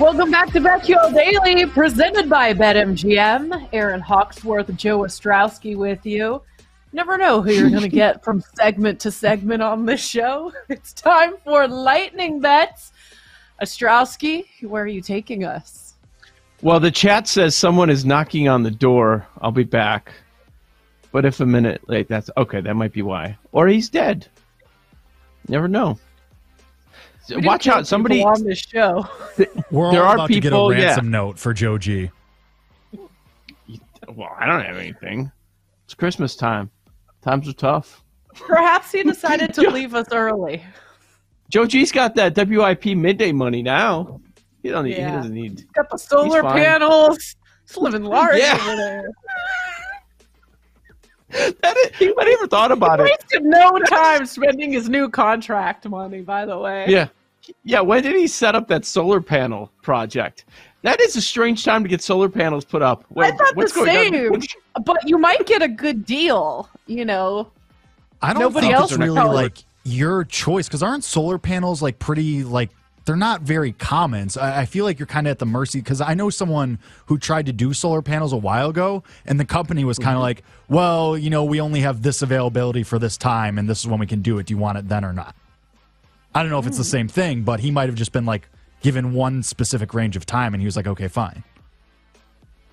Welcome back to BetQL Daily, presented by BetMGM. Aaron Hawksworth, Joe Ostrowski with you. Never know who you're going to get from segment to segment on this show. It's time for lightning bets. Ostrowski, where are you taking us? Well, the chat says someone is knocking on the door. I'll be back. But if a minute late, that's okay. That might be why. Or he's dead. Never know. We Watch out! Somebody. on this show. We're There all are about to get a people- yeah. ransom note for Joe G. Well, I don't have anything. It's Christmas time. Times are tough. Perhaps he decided to leave us early. Joe G's got that WIP midday money now. He don't need. Yeah. He doesn't need. Got the solar fine. panels. He's living large Yeah. over there. That is, I never thought about it. He wasted no time spending his new contract money, by the way. Yeah, yeah. When did he set up that solar panel project? That is a strange time to get solar panels put up. I thought what's the going on? same, but you might get a good deal. You know, I don't Nobody think else it's really knows. like your choice because aren't solar panels like pretty like they're not very common. So I, I feel like you're kind of at the mercy because I know someone who tried to do solar panels a while ago, and the company was Mm-hmm. kind of like, "Well, you know, we only have this availability for this time, and this is when we can do it. Do you want it then or not?" I don't know if it's the same thing, but he might have just been like given one specific range of time, and he was like, "Okay, fine."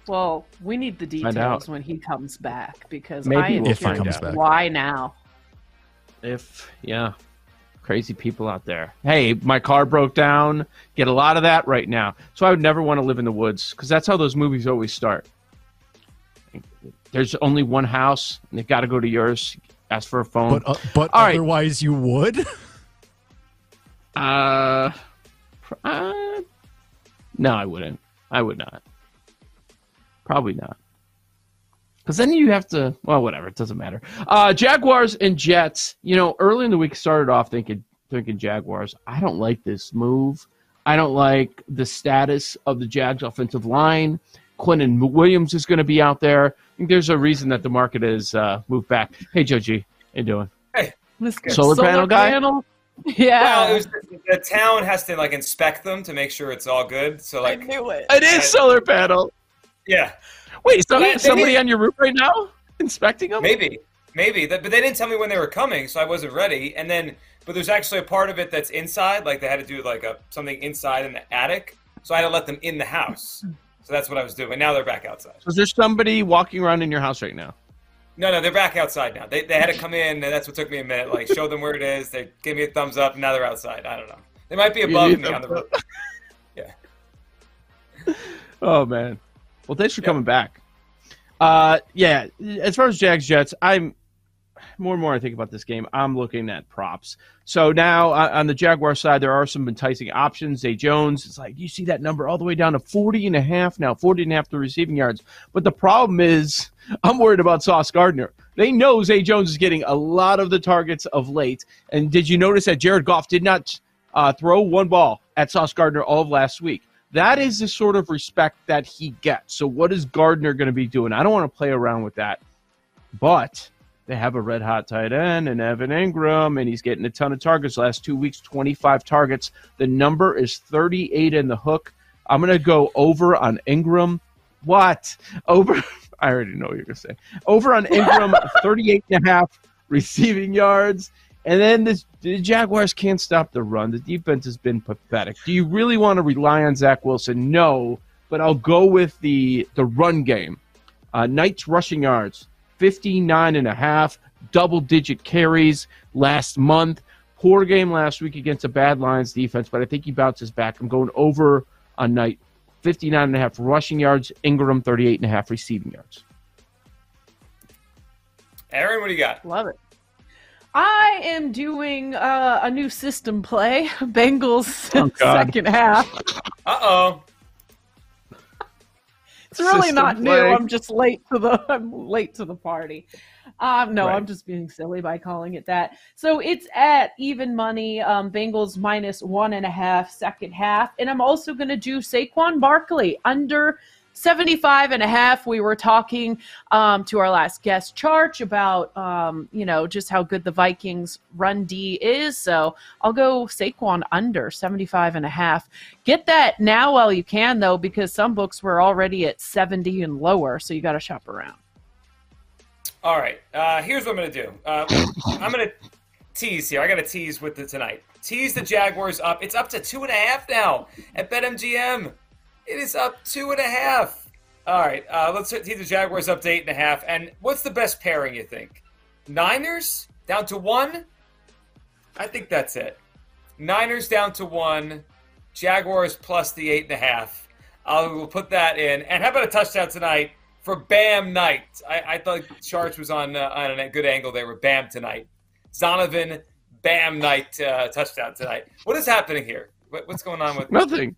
well, we need the details out. when he comes back because Maybe I am we'll If he curious comes back. Why now? If yeah, crazy people out there. Hey, my car broke down. Get a lot of that right now. So I would never want to live in the woods because that's how those movies always start. There's only one house, and they got to go to yours. Ask for a phone. But uh, but All right. otherwise, you would. Uh, uh, no, I wouldn't. I would not. Probably not. Because then you have to. Well, whatever. It doesn't matter. Uh, Jaguars and Jets. You know, early in the week started off thinking thinking Jaguars. I don't like this move. I don't like the status of the Jags offensive line. Quinnen Williams is going to be out there. I think there's a reason that the market has uh, moved back. Hey, Joe G, how you doing? This Solar panel guy? panel? Yeah, Well, it was the town has to like inspect them to make sure it's all good. So like, I like, knew it. It is solar panel. yeah, Wait, so They- they somebody on your roof right now inspecting them? maybe, maybe. But they didn't tell me when they were coming, so I wasn't ready. And then, but there's actually a part of it that's inside. Like they had to do like a something inside in the attic, so I had to let them in the house. So that's what I was doing. Now they're back outside. Is there somebody walking around in your house right now? No, no, they're back outside now. They, they had to come in, and that's what took me a minute. Like show them where it is. They gave me a thumbs up, and now they're outside. I don't know. They might be above me on the roof. Yeah. Oh man. Well, thanks for coming back. Uh, yeah. As far as Jags Jets, I'm more and more I think about this game. I'm looking at props. So now uh, on the Jaguar side, there are some enticing options. Zay Jones, it's like you see that number all the way down to 40 and a half now, 40 and a half to receiving yards. But the problem is, I'm worried about Sauce Gardner. They know Zay Jones is getting a lot of the targets of late. And did you notice that Jared Goff did not uh, throw one ball at Sauce Gardner all of last week? That is the sort of respect that he gets. So, what is Gardner going to be doing? I don't want to play around with that. But they have a red hot tight end and Evan Engram, and he's getting a ton of targets. Last two weeks, 25 targets. The number is 38 in the hook. I'm going to go over on Engram. What? Over. I already know what you're going to say. Over on Engram, 38 and a half receiving yards. And then this, the Jaguars can't stop the run. The defense has been pathetic. Do you really want to rely on Zach Wilson? No, but I'll go with the the run game. Uh, Knight's rushing yards, 59 and a half, double digit carries last month. Poor game last week against a bad Lions defense, but I think he bounces back. I'm going over on Knight 59 and a half rushing yards, Engram 38 and a half receiving yards. Aaron, what do you got? Love it. I am doing uh, a new system play, Bengals Oh, second half. Uh oh. It's really not new. I'm just late to the I'm late to the party. Um, no, Right. I'm just being silly by calling it that. So it's at even money. Um, Bengals minus one and a half second half, and I'm also going to do Saquon Barkley under 75 and a half. We were talking um, to our last guest, Charge, about um, you know just how good the Vikings run D is. So I'll go Saquon under 75 and a half. Get that now while you can, though, because some books were already at 70 and lower. So you got to shop around. All right. Uh, here's what I'm to do. Uh, I'm to tease here. I got to tease with the tonight. Tease the Jaguars up. It's up to two and a half now at BetMGM. It is up two and a half. All right. Uh, let's see the Jaguars up to eight and a half. And what's the best pairing, you think? Niners down to one? I think that's it. Niners down to one. Jaguars plus the eight and a half. I will put that in. And how about a touchdown tonight for Bam Knight? I, I thought Charge was on uh, on a good angle there with Bam tonight. Zonovan Bam Knight uh, touchdown tonight. What is happening here? What, what's going on with? Nothing.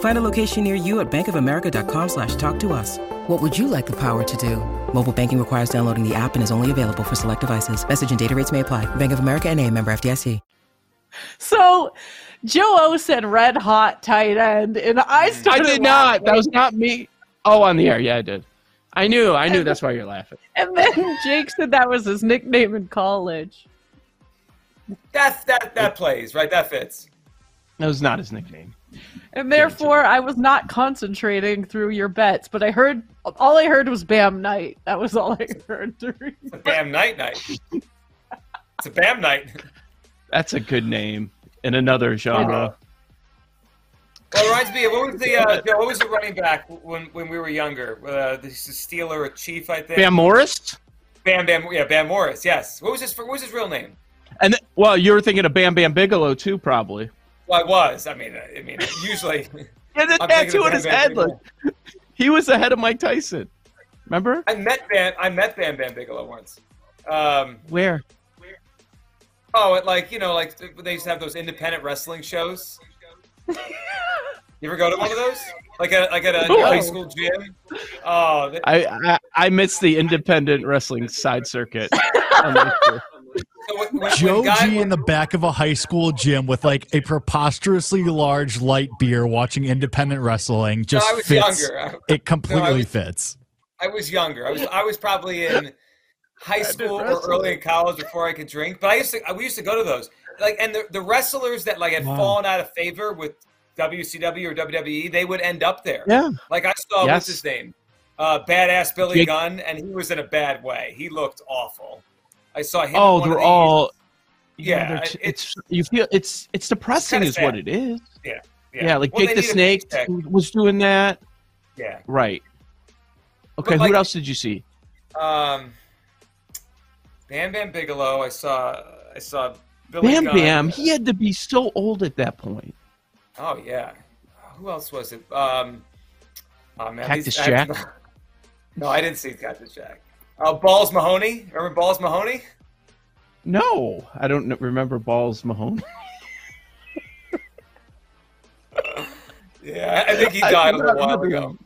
Find a location near you at bankofamerica.com slash talk to us. What would you like the power to do? Mobile banking requires downloading the app and is only available for select devices. Message and data rates may apply. Bank of America and a member FDIC. So Joe O said red hot tight end, and I started I started. did not. That was not me. Oh, on the air. Yeah, I did. I knew. I knew. That's why you're laughing. And then Jake said that was his nickname in college. That that that plays right. That fits. That was not his nickname. And therefore, I was not concentrating through your bets, but I heard all I heard was Bam Night. That was all I heard. During It's a Bam Night night. It's a Bam night. That's a good name in another genre. Well, it reminds me of what was the uh, what was the running back when when we were younger? Uh, this is Steeler or Chief, I think. Bam Morris. Bam Bam. Yeah, Bam Morris. Yes. What was his What was his real name? And th- well, you were thinking of Bam Bam Bigelow too, probably. Well, I was. I mean, I mean, usually. Yeah, the tattoo on his head. Look, he was the head of Mike Tyson. Remember? I met Bam. I met Bam Bam Bigelow once. Um, Where? oh, it like you know, like they used to have those independent wrestling shows. you ever go to one of those? Like at like at a No. high school gym? Oh, th- I, I I missed the independent wrestling side circuit. I'm not sure. so when, when, Joe guy, G in the back of a high school gym with like a preposterously large light beer watching independent wrestling just I was fits. younger. It completely was- fits. I was younger. I was I was probably in high school or early in college before I could drink. But I used to we used to go to those. Like and the, the wrestlers that like had Wow. fallen out of favor with WCW or WWE, they would end up there. Yeah. Like I saw Yes. what's his name? Uh, badass Billy Jake- Gunn, and he was in a bad way. He looked awful. I saw him. Oh, they're all. Yeah, they're- it- it's you feel it's it's depressing, kinda is what it is. Yeah, Yeah, like Well, Jake the Snake was doing that. Yeah. Right. Okay, like- who else did you see? Um, Bam Bam Bigelow. I saw. I saw Billy Bam Gunn. Bam. He had to be so old at that point. Oh yeah. Who else was it? Um, oh, man, Cactus these- I- Jack? No, I didn't see Cactus Jack. Uh, Balls Mahoney. Remember Balls Mahoney? No, I don't remember Balls Mahoney. Yeah, I think he died a little while ago.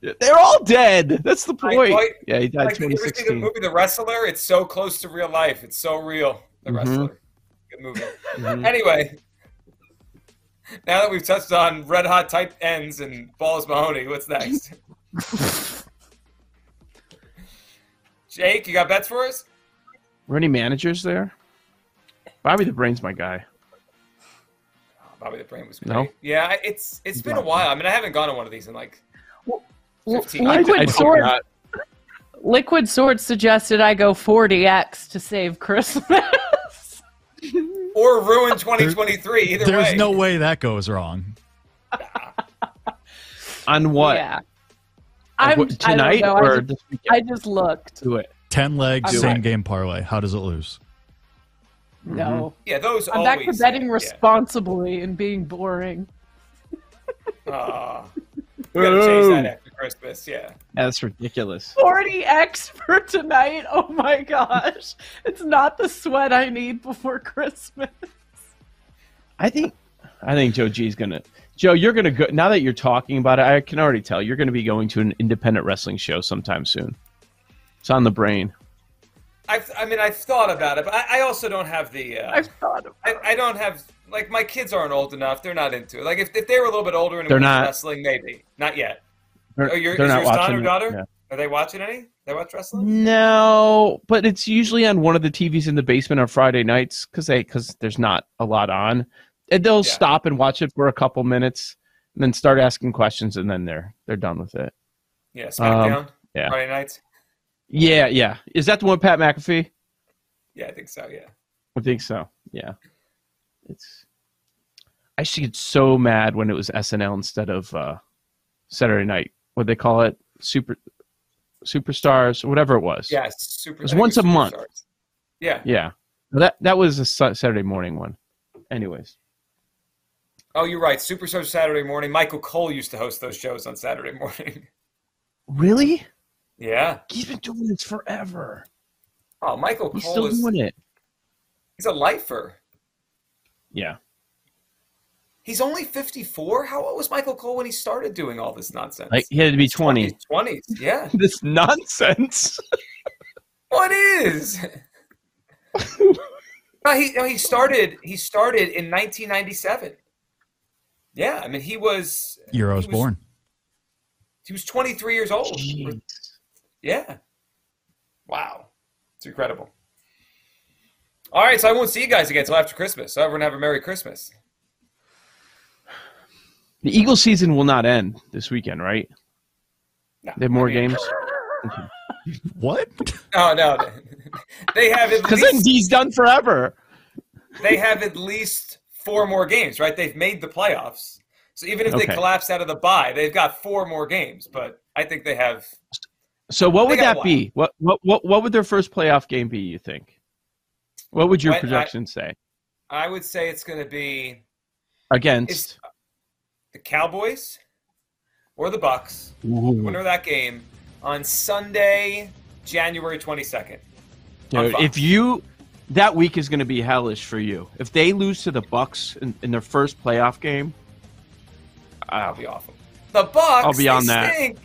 They're all dead. That's the point. I- yeah, he died Like, you ever see the 2016. movie The Wrestler? It's so close to real life. It's so real. the wrestler. Good movie. Anyway, now that we've touched on red hot tight ends and balls Mahoney, what's next? Jake, you got bets for us? Were any managers there? Bobby the Brain's my guy. Oh, Bobby the Brain was great. No? Yeah, it's it's been a while. I mean, I haven't gone to one of these in like 15 Liquid I- I Sword. Liquid Sword suggested I go 40x to save Christmas. or ruin 2023. Either There's way. no way that goes wrong. On what? Yeah. Like I'm what, tonight I or I just, this weekend? I just looked. Do it. Ten legs, I'm same back. game parlay. How does it lose? No. Mm-hmm. Yeah, those. I'm back to always, betting yeah. responsibly and being boring. Aw. we gotta change that after Christmas. Yeah. That's ridiculous. 40x for tonight. Oh my gosh. It's not the sweat I need before Christmas. I think I think Joe G's gonna Joe, you're gonna go now that you're talking about it, I can already tell you're gonna be going to an independent wrestling show sometime soon. It's on the brain. I've, I mean, I've thought about it, but I, I also don't have the. Uh, I've thought of I, I don't have like my kids aren't old enough. They're not into it. Like if, if they were a little bit older and They're not. wrestling, maybe not yet. They're, Oh, your, they're is not your son or daughter? yeah. Are they watching any? They watch wrestling? No, but it's usually on one of the TVs in the basement on Friday nights because they because there's not a lot on, and they'll Yeah. stop and watch it for a couple minutes, and then start asking questions, and then they're they're done with it. Yeah, SmackDown. Um, yeah. Friday nights. Yeah, yeah. Is that the one Pat McAfee? Yeah, I think so. Yeah. I think so. Yeah. It's. I used to get so mad when it was SNL instead of uh, Saturday Night. What they call it? Super, superstars, or whatever it was. Yeah, super. It was once a month. Yeah. Yeah. That that was a Saturday morning one. Anyways. Oh, you're right. Superstar Saturday morning. Michael Cole used to host those shows on Saturday morning. Really? yeah. He's been doing this forever. Oh, Michael He's Cole still is. doing it. He's a lifer. Yeah. He's only 54. How old was Michael Cole when he started doing all this nonsense? Like he had to be 20. 20s. Yeah. This nonsense. What is? no, he no, he started he started in 1997. Yeah, I mean he was Year I was born. He was 23 years old. Yeah. Wow. It's incredible. All right, so I won't see you guys again until after Christmas. So everyone have a Merry Christmas. The Eagle season will not end this weekend, right? No, They have more I mean- games. What? Oh no, they have at Because least ND's done forever. they have at least four more games, right? They've made the playoffs, so even if they collapse out of the bye, they've got four more games. But I think they have. So what would that be? What what what what would their first playoff game be? You think? What would your I- projection say I would say it's going to be against? Uh, the Cowboys or the Bucs. Winner of that game on Sunday, January twenty second. Dude, if you that week is going to be hellish for you. If they lose to the Bucs in, in their first playoff game, I'll be awful. The Bucs. I'll be on they that. Stink.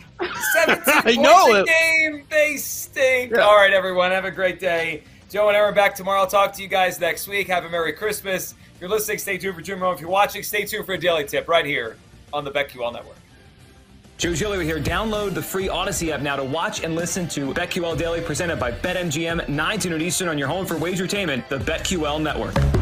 Seventeen I points know a it. game. They stink. Yeah. All right, everyone. Have a great day. Joe and Aaron back tomorrow. I'll talk to you guys next week. Have a Merry Christmas. If you're listening, stay tuned for Jim Rome. If you're watching, stay tuned for a daily tip right here on the BetQL Network. Joe Giglio here. Download the free Audacy app now to watch and listen to BetQL Daily presented by BetMGM, 9 to noon Eastern on your home for wagertainment, the BetQL Network.